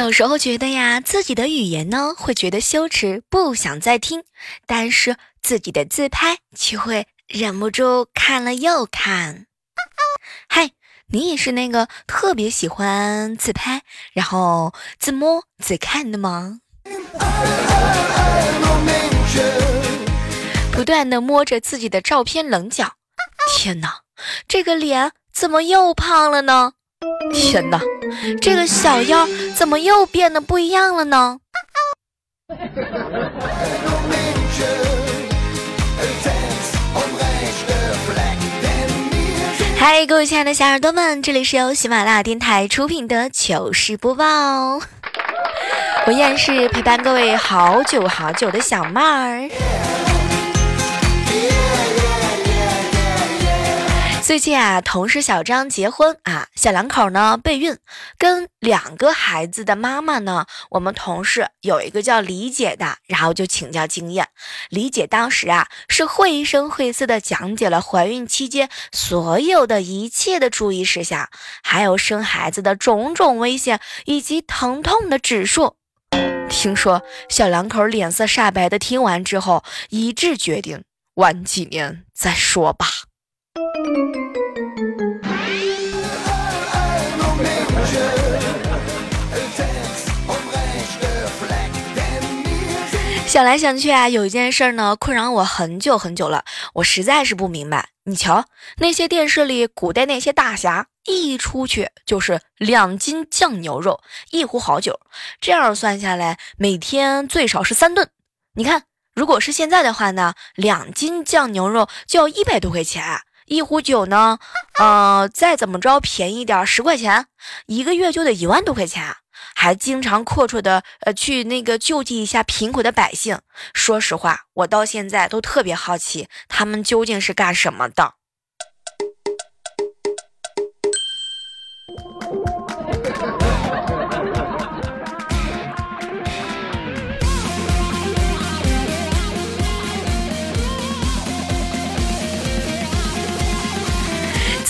有时候觉得呀，自己的语言呢会觉得羞耻，不想再听；但是自己的自拍却会忍不住看了又看。嗨，你也是那个特别喜欢自拍，然后自摸自看的吗？不断的摸着自己的照片棱角，天哪，这个脸怎么又胖了呢？天哪，这个小妖怎么又变得不一样了呢？嗨，各位亲爱的小耳朵们，这里是由喜马拉雅电台出品的糗事播报，我依然是陪伴各位好久好久的小妹儿。最近啊，同事小张结婚啊，小两口呢备孕，跟两个孩子的妈妈呢，我们同事有一个叫李姐的，然后就请教经验。李姐当时啊是绘声绘色的讲解了怀孕期间所有的一切的注意事项，还有生孩子的种种危险以及疼痛的指数。听说小两口脸色煞白的听完之后，一致决定晚几年再说吧。想来想去啊，有一件事呢，困扰我很久很久了，我实在是不明白。你瞧，那些电视里古代那些大侠，一出去就是两斤酱牛肉，一壶好酒，这样算下来，每天最少是三顿。你看，如果是现在的话呢，两斤酱牛肉就要一百多块钱。一壶酒呢，呃，再怎么着便宜点，十块钱，一个月就得一万多块钱，还经常阔绰的呃去那个救济一下贫苦的百姓。说实话，我到现在都特别好奇，他们究竟是干什么的。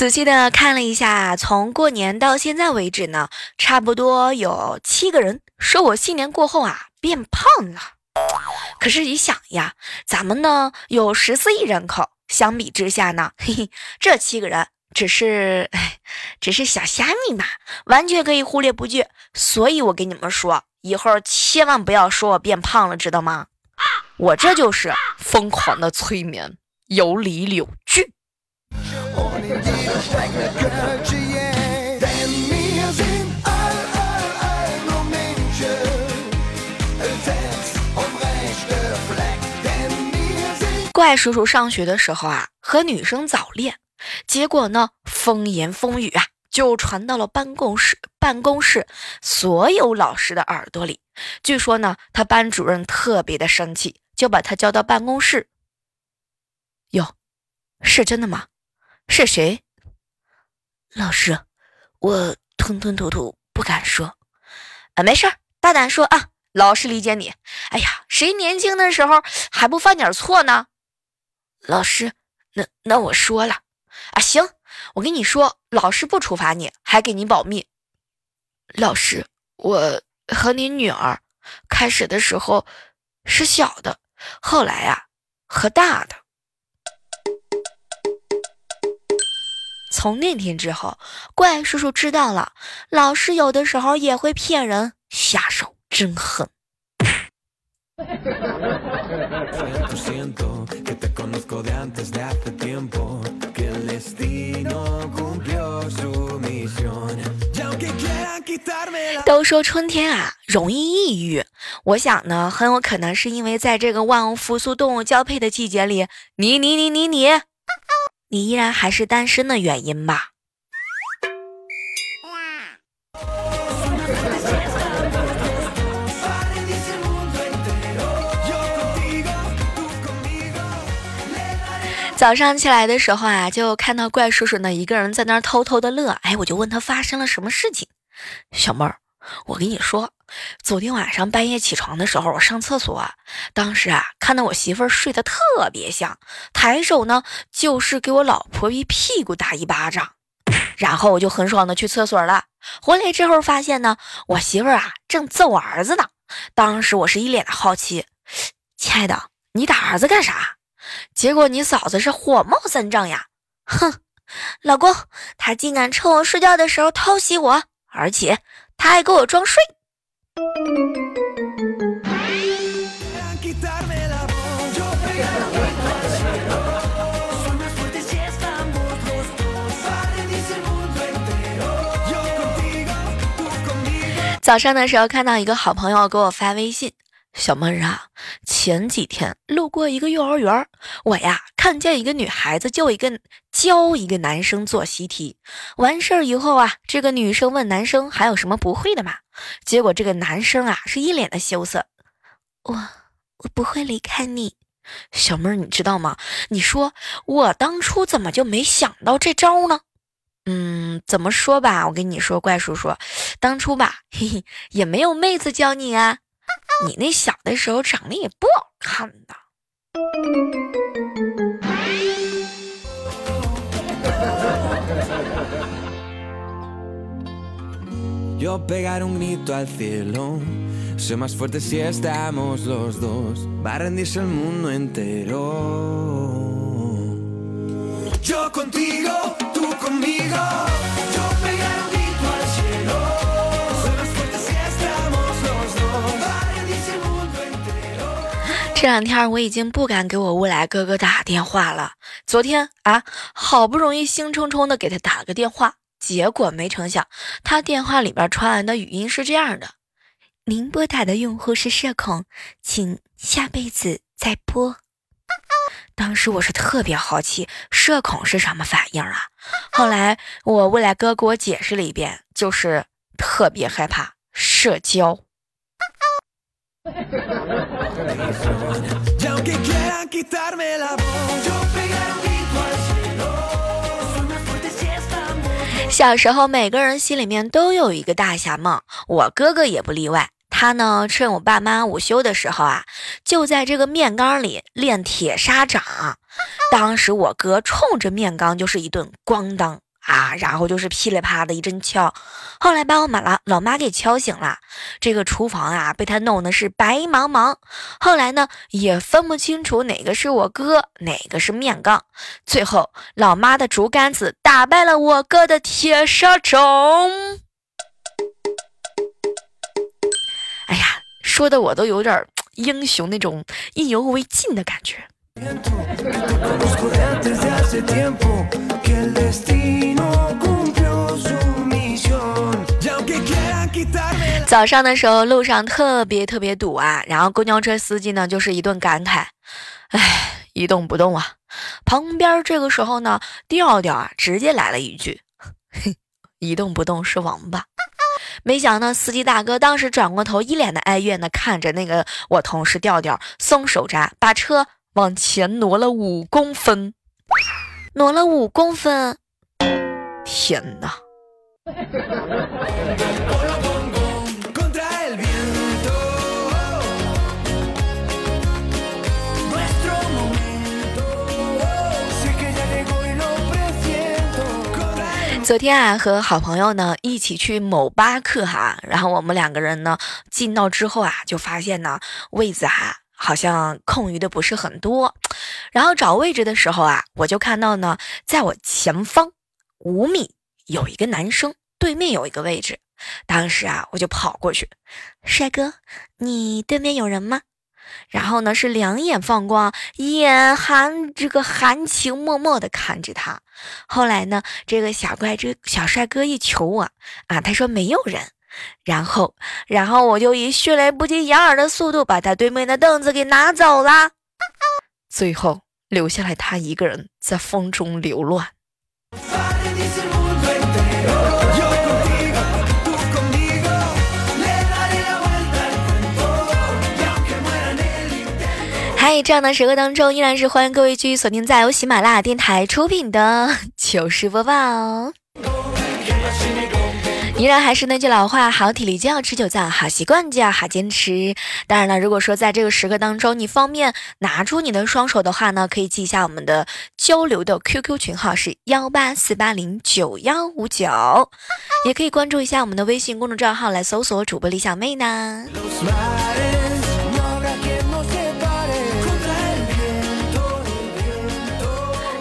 仔细的看了一下，从过年到现在为止呢，差不多有七个人说我新年过后啊变胖了。可是你想呀，咱们呢有十四亿人口，相比之下呢，嘿嘿，这七个人只是，只是小虾米嘛，完全可以忽略不计。所以我跟你们说，以后千万不要说我变胖了，知道吗？我这就是疯狂的催眠，有理有据。怪叔叔上学的时候啊，和女生早恋，结果呢，风言风语啊，就传到了办公室，办公室所有老师的耳朵里。据说呢，他班主任特别的生气，就把他叫到办公室。哟，是真的吗？是谁？老师，我吞吞吐吐不敢说。啊，没事儿，大胆说啊，老师理解你。哎呀，谁年轻的时候还不犯点错呢？老师，那那我说了啊，行，我跟你说，老师不处罚你，还给你保密。老师，我和你女儿开始的时候是小的，后来呀和大的。从那天之后，怪叔叔知道了，老师有的时候也会骗人，下手真狠。都说春天啊容易抑郁，我想呢，很有可能是因为在这个万物复苏、动物交配的季节里，你你你你你，你依然还是单身的原因吧。早上起来的时候啊，就看到怪叔叔呢一个人在那儿偷偷的乐。哎，我就问他发生了什么事情。小妹儿，我跟你说，昨天晚上半夜起床的时候，我上厕所，当时啊看到我媳妇儿睡得特别香，抬手呢就是给我老婆一屁股打一巴掌，然后我就很爽的去厕所了。回来之后发现呢，我媳妇儿啊正揍我儿子呢。当时我是一脸的好奇，亲爱的，你打儿子干啥？结果你嫂子是火冒三丈呀，哼，老公，他竟敢趁我睡觉的时候偷袭我，而且他还给我装睡。早上的时候看到一个好朋友给我发微信。小妹儿啊，前几天路过一个幼儿园，我呀看见一个女孩子就一个教一个男生做习题，完事儿以后啊，这个女生问男生还有什么不会的吗？结果这个男生啊是一脸的羞涩，我我不会离开你。小妹儿你知道吗？你说我当初怎么就没想到这招呢？嗯，怎么说吧，我跟你说，怪叔叔，当初吧，嘿嘿，也没有妹子教你啊。你那小的时候长得也不好看的。Yo pegar un grito al cielo, sé más fuerte si estamos los dos, va a rendirse el mundo entero. Yo contigo, tú conmigo. 这两天我已经不敢给我未来哥哥打电话了。昨天啊，好不容易兴冲冲的给他打了个电话，结果没成想，他电话里边传来的语音是这样的：“您拨打的用户是社恐，请下辈子再拨。”当时我是特别好奇，社恐是什么反应啊？后来我未来哥给我解释了一遍，就是特别害怕社交。小时候，每个人心里面都有一个大侠梦，我哥哥也不例外。他呢，趁我爸妈午休的时候啊，就在这个面缸里练铁砂掌。当时我哥冲着面缸就是一顿咣当。啊，然后就是噼里啪的一阵敲，后来把我妈老老妈给敲醒了。这个厨房啊，被他弄的是白茫茫。后来呢，也分不清楚哪个是我哥，哪个是面缸。最后，老妈的竹竿子打败了我哥的铁砂掌。哎呀，说的我都有点英雄那种意犹未尽的感觉。早上的时候，路上特别特别堵啊，然后公交车司机呢就是一顿感慨，哎，一动不动啊。旁边这个时候呢，调调啊直接来了一句，嘿，一动不动是王八。没想到司机大哥当时转过头，一脸的哀怨的看着那个我同事调调，松手闸，把车往前挪了五公分，挪了五公分。天哪！昨天啊，和好朋友呢一起去某巴克哈，然后我们两个人呢进到之后啊，就发现呢位子哈好像空余的不是很多，然后找位置的时候啊，我就看到呢，在我前方五米有一个男生，对面有一个位置，当时啊我就跑过去，帅哥，你对面有人吗？然后呢，是两眼放光，眼含这个含情脉脉的看着他。后来呢，这个小怪这小帅哥一求我啊，他说没有人。然后，然后我就以迅雷不及掩耳的速度把他对面的凳子给拿走了，最后留下来他一个人在风中流乱。嗨，这样的时刻当中，依然是欢迎各位继续锁定在由喜马拉雅电台出品的糗事播报。依然还是那句老话，好体力就要持久战，好习惯就要好坚持。当然了，如果说在这个时刻当中，你方便拿出你的双手的话呢，可以记一下我们的交流的 QQ 群号是幺八四八零九幺五九，也可以关注一下我们的微信公众账号来搜索主播李小妹呢。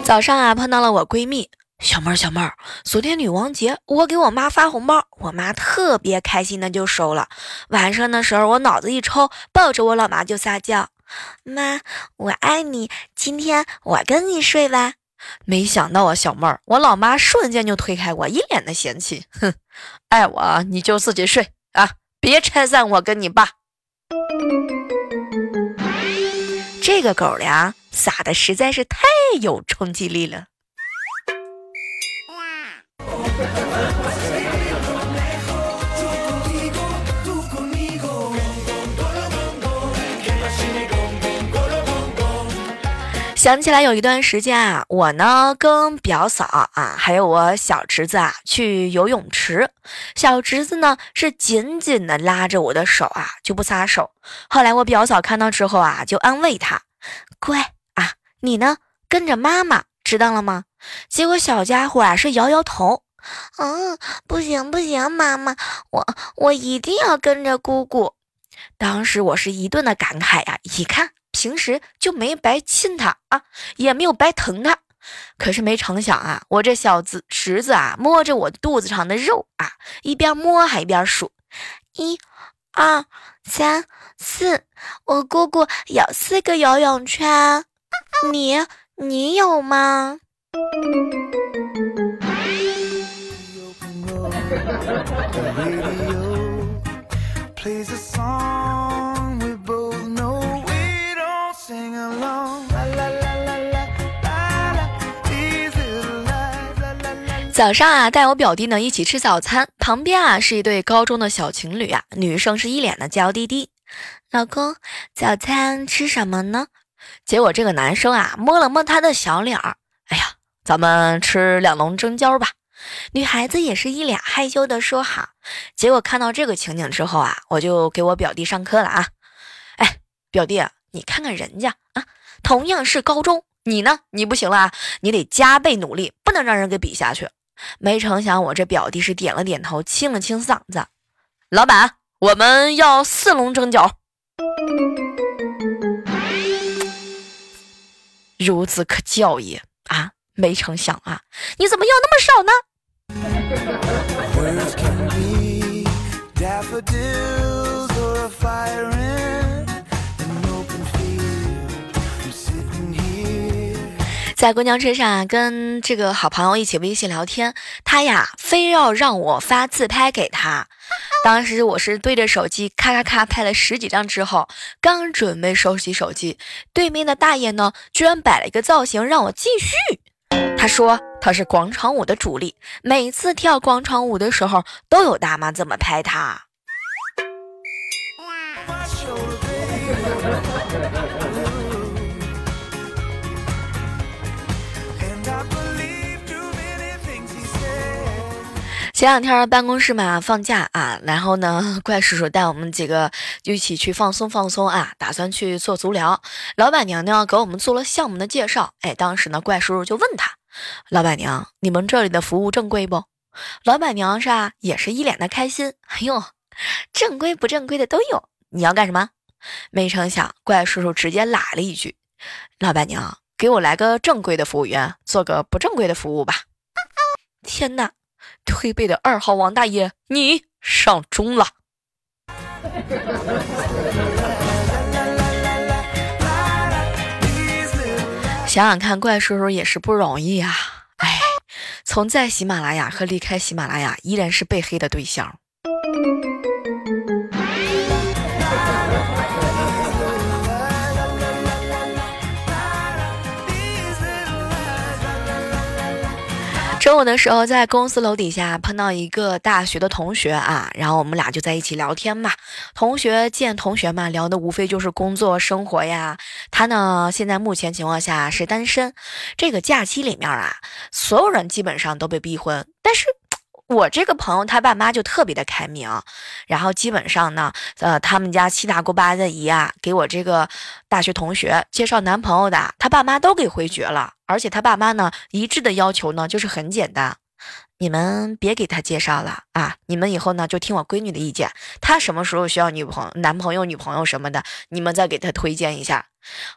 早上啊，碰到了我闺蜜。小妹儿，小妹儿，昨天女王节，我给我妈发红包，我妈特别开心的就收了。晚上的时候，我脑子一抽，抱着我老妈就撒娇：“妈，我爱你，今天我跟你睡吧。”没想到啊，小妹儿，我老妈瞬间就推开我，一脸的嫌弃：“哼，爱我你就自己睡啊，别拆散我跟你爸。”这个狗粮撒的实在是太有冲击力了。想起来有一段时间啊，我呢跟表嫂啊，还有我小侄子啊去游泳池，小侄子呢是紧紧的拉着我的手啊，就不撒手。后来我表嫂看到之后啊，就安慰他：“乖啊，你呢跟着妈妈，知道了吗？”结果小家伙啊是摇摇头。嗯，不行不行，妈妈，我我一定要跟着姑姑。当时我是一顿的感慨呀，一看平时就没白亲他啊，也没有白疼他。可是没成想啊，我这小子侄子啊，摸着我肚子上的肉啊，一边摸还一边数：一、二、三、四，我姑姑有四个游泳圈，你你有吗？早上啊，带我表弟呢一起吃早餐，旁边啊是一对高中的小情侣啊，女生是一脸的娇滴滴，老公，早餐吃什么呢？结果这个男生啊摸了摸他的小脸儿，哎呀，咱们吃两笼蒸饺吧。女孩子也是一脸害羞的说好，结果看到这个情景之后啊，我就给我表弟上课了啊！哎，表弟，你看看人家啊，同样是高中，你呢？你不行了啊，你得加倍努力，不能让人给比下去。没成想我这表弟是点了点头，清了清嗓子，老板，我们要四笼蒸饺。孺子可教也啊！没成想啊，你怎么要那么少呢？Where's candy？在公交车上跟这个好朋友一起微信聊天，他呀非要让我发自拍给他。当时我是对着手机咔咔咔拍了十几张之后，刚准备收起手机，对面的大爷呢居然摆了一个造型让我继续。他说他是广场舞的主力，每次跳广场舞的时候都有大妈这么拍他。前两天办公室嘛放假啊，然后呢，怪叔叔带我们几个就一起去放松放松啊，打算去做足疗。老板娘呢给我们做了项目的介绍，哎，当时呢怪叔叔就问他，老板娘，你们这里的服务正规不？老板娘是啊，也是一脸的开心，哎呦，正规不正规的都有，你要干什么？没成想怪叔叔直接来了一句，老板娘，给我来个正规的服务员，做个不正规的服务吧。天哪！推背的二号王大爷，你上钟了。想想看，怪叔叔也是不容易啊！哎，从在喜马拉雅和离开喜马拉雅，依然是被黑的对象。中午的时候，在公司楼底下碰到一个大学的同学啊，然后我们俩就在一起聊天嘛。同学见同学嘛，聊的无非就是工作生活呀。他呢，现在目前情况下是单身。这个假期里面啊，所有人基本上都被逼婚，但是。我这个朋友他爸妈就特别的开明，然后基本上呢，呃，他们家七大姑八大姨啊，给我这个大学同学介绍男朋友的，他爸妈都给回绝了，而且他爸妈呢一致的要求呢就是很简单。你们别给他介绍了啊！你们以后呢就听我闺女的意见。他什么时候需要女朋友、男朋友、女朋友什么的，你们再给他推荐一下。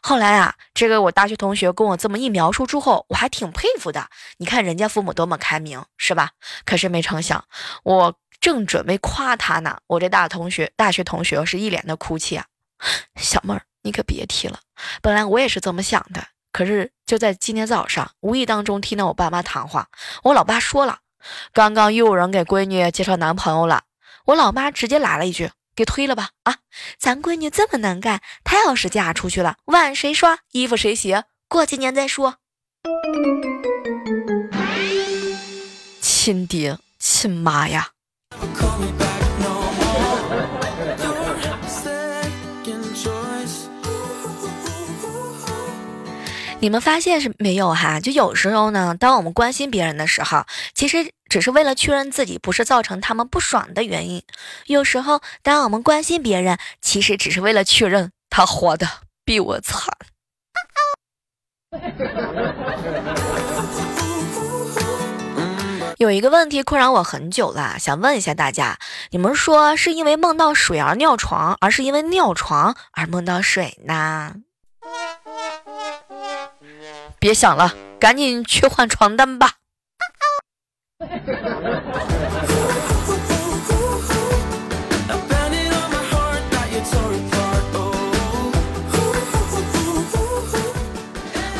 后来啊，这个我大学同学跟我这么一描述之后，我还挺佩服的。你看人家父母多么开明，是吧？可是没成想，我正准备夸他呢，我这大同学、大学同学是一脸的哭泣啊。小妹儿，你可别提了。本来我也是这么想的，可是就在今天早上，无意当中听到我爸妈谈话，我老爸说了。刚刚又有人给闺女介绍男朋友了，我老妈直接来了一句：“给推了吧！”啊，咱闺女这么能干，她要是嫁出去了，碗谁刷，衣服谁洗？过几年再说。亲爹亲妈呀！你们发现是没有哈？就有时候呢，当我们关心别人的时候，其实只是为了确认自己不是造成他们不爽的原因；有时候，当我们关心别人，其实只是为了确认他活的比我惨。有一个问题困扰我很久了，想问一下大家：你们说是因为梦到水而尿床，而是因为尿床而梦到水呢？别想了，赶紧去换床单吧。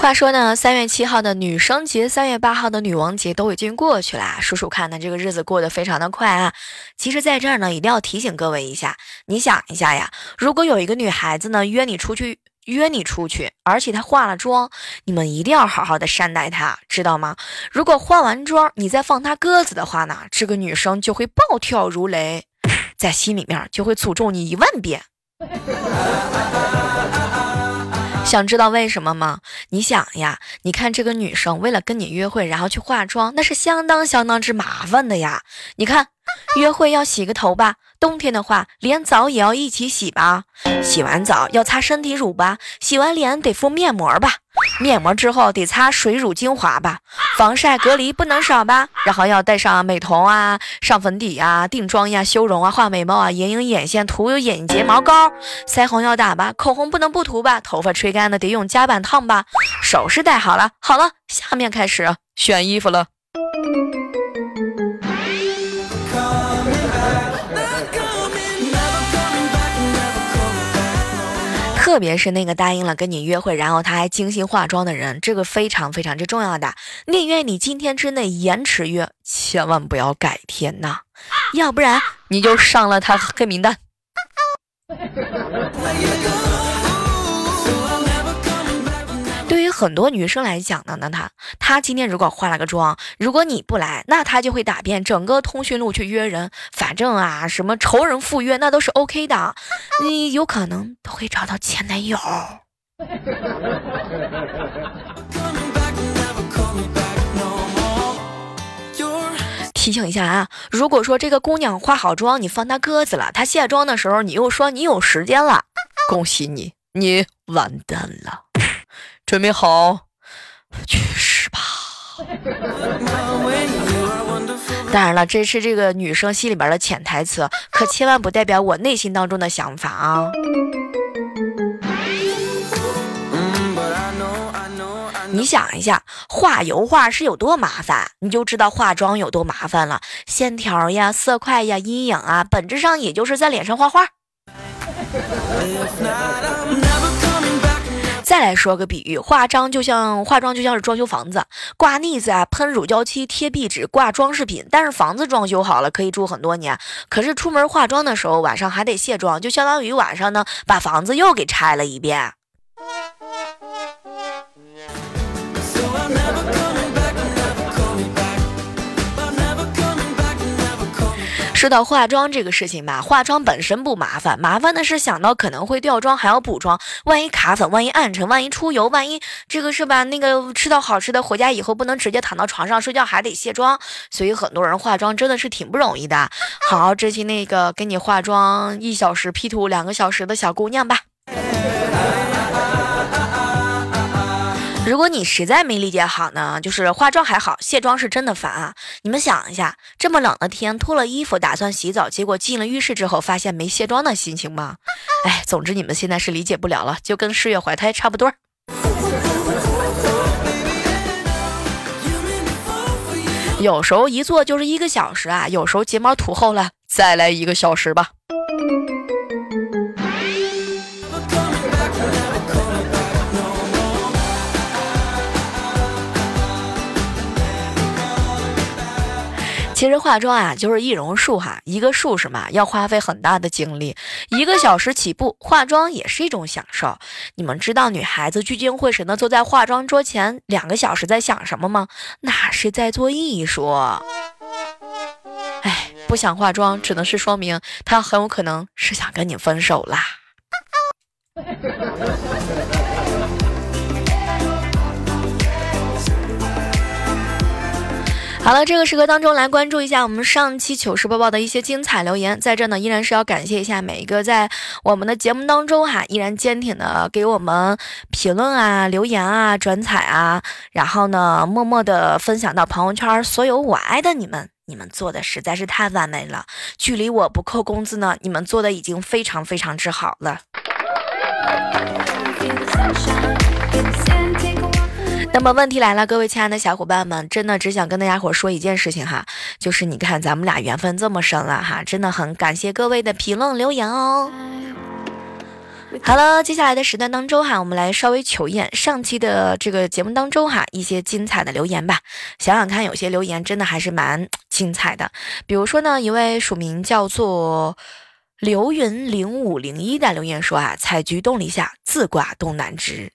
话说呢，三月七号的女生节，三月八号的女王节都已经过去了。数数看呢，这个日子过得非常的快啊。其实，在这儿呢，一定要提醒各位一下，你想一下呀，如果有一个女孩子呢约你出去。约你出去，而且她化了妆，你们一定要好好的善待她，知道吗？如果化完妆你再放她鸽子的话呢，这个女生就会暴跳如雷，在心里面就会诅咒你一万遍。想知道为什么吗？你想呀，你看这个女生为了跟你约会，然后去化妆，那是相当相当之麻烦的呀。你看，约会要洗个头吧。冬天的话，连澡也要一起洗吧。洗完澡要擦身体乳吧。洗完脸得敷面膜吧。面膜之后得擦水乳精华吧。防晒隔离不能少吧。然后要带上美瞳啊，上粉底啊，定妆呀，修容啊，画眉毛啊，眼影、眼线，涂有眼睫毛膏。腮红要打吧。口红不能不涂吧。头发吹干了得用夹板烫吧。首饰戴好了，好了，下面开始选衣服了。特别是那个答应了跟你约会，然后他还精心化妆的人，这个非常非常之重要的。宁愿你今天之内延迟约，千万不要改天呐，要不然你就上了他黑名单。很多女生来讲呢，那她她今天如果化了个妆，如果你不来，那她就会打遍整个通讯录去约人。反正啊，什么仇人赴约那都是 OK 的，你有可能都会找到前男友。提醒一下啊，如果说这个姑娘化好妆，你放她鸽子了，她卸妆的时候你又说你有时间了，恭喜你，你完蛋了。准备好，去死吧！当然了，这是这个女生心里边的潜台词，可千万不代表我内心当中的想法啊！你想一下，画油画是有多麻烦，你就知道化妆有多麻烦了。线条呀、色块呀、阴影啊，本质上也就是在脸上画画。再来说个比喻，化妆就像化妆就像是装修房子，挂腻子啊，喷乳胶漆，贴壁纸，挂装饰品。但是房子装修好了可以住很多年，可是出门化妆的时候晚上还得卸妆，就相当于晚上呢把房子又给拆了一遍。说到化妆这个事情吧，化妆本身不麻烦，麻烦的是想到可能会掉妆还要补妆，万一卡粉，万一暗沉，万一出油，万一这个是吧？那个吃到好吃的回家以后不能直接躺到床上睡觉，还得卸妆，所以很多人化妆真的是挺不容易的。好，这期那个给你化妆一小时 P 图两个小时的小姑娘吧。如果你实在没理解好呢，就是化妆还好，卸妆是真的烦啊！你们想一下，这么冷的天，脱了衣服打算洗澡，结果进了浴室之后发现没卸妆的心情吗？哎，总之你们现在是理解不了了，就跟十月怀胎差不多。有时候一做就是一个小时啊，有时候睫毛涂厚了，再来一个小时吧。其实化妆啊，就是易容术哈。一个术士嘛，要花费很大的精力，一个小时起步。化妆也是一种享受。你们知道女孩子聚精会神的坐在化妆桌前两个小时在想什么吗？那是在做艺术。哎，不想化妆，只能是说明她很有可能是想跟你分手啦。好了，这个时刻当中来关注一下我们上期糗事播报的一些精彩留言，在这呢依然是要感谢一下每一个在我们的节目当中哈依然坚挺的给我们评论啊、留言啊、转采啊，然后呢默默的分享到朋友圈，所有我爱的你们，你们做的实在是太完美了，距离我不扣工资呢，你们做的已经非常非常之好了。那么问题来了，各位亲爱的小伙伴们，真的只想跟大家伙说一件事情哈，就是你看咱们俩缘分这么深了哈，真的很感谢各位的评论留言哦。好了，接下来的时段当中哈，我们来稍微求验上期的这个节目当中哈一些精彩的留言吧。想想看，有些留言真的还是蛮精彩的，比如说呢，一位署名叫做流云零五零一的留言说啊，采菊东篱下，自挂东南枝。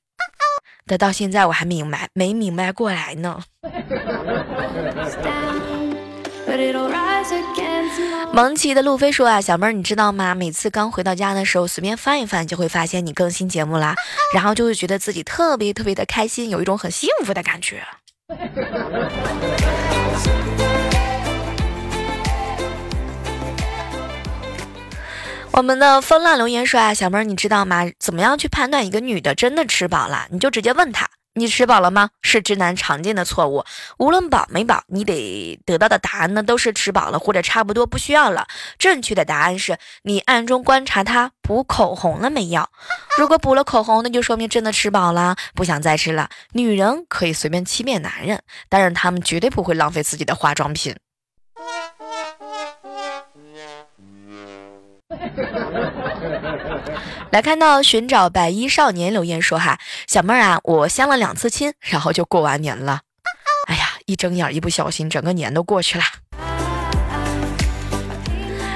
但到现在我还明白没明白过来呢。蒙奇的路飞说啊，小妹儿你知道吗？每次刚回到家的时候，随便翻一翻，就会发现你更新节目啦，然后就会觉得自己特别特别的开心，有一种很幸福的感觉。我们的风浪留言说啊，小妹儿，你知道吗？怎么样去判断一个女的真的吃饱了？你就直接问她，你吃饱了吗？是直男常见的错误。无论饱没饱，你得得到的答案呢都是吃饱了或者差不多不需要了。正确的答案是你暗中观察她补口红了没有。如果补了口红，那就说明真的吃饱了，不想再吃了。女人可以随便欺骗男人，但是他们绝对不会浪费自己的化妆品。来看到寻找白衣少年留言说哈，小妹儿啊，我相了两次亲，然后就过完年了。哎呀，一睁眼一不小心，整个年都过去了。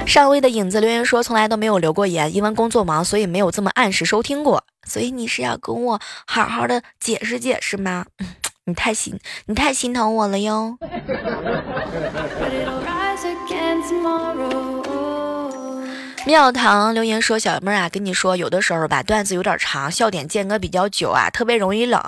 上位的影子留言说，从来都没有留过言，因为工作忙，所以没有这么按时收听过。所以你是要跟我好好的解释解释吗？你太心，你太心疼我了哟。庙堂留言说：“小妹儿啊，跟你说，有的时候吧，段子有点长，笑点间隔比较久啊，特别容易冷。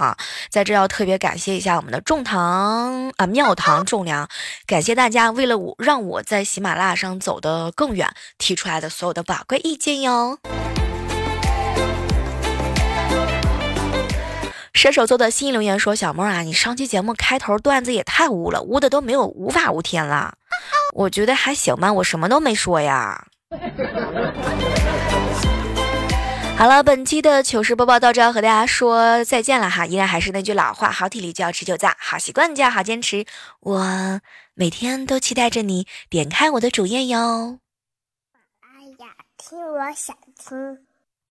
在这要特别感谢一下我们的众堂啊，庙堂众良，感谢大家为了我让我在喜马拉雅上走得更远，提出来的所有的宝贵意见哟。”射手座的新留言说：“小妹儿啊，你上期节目开头段子也太污了，污的都没有无法无天了。我觉得还行吧，我什么都没说呀。” 好了，本期的糗事播报到这，要和大家说再见了哈。依然还是那句老话，好体力就要持久战，好习惯就要好坚持。我每天都期待着你点开我的主页哟。哎呀，听我想听。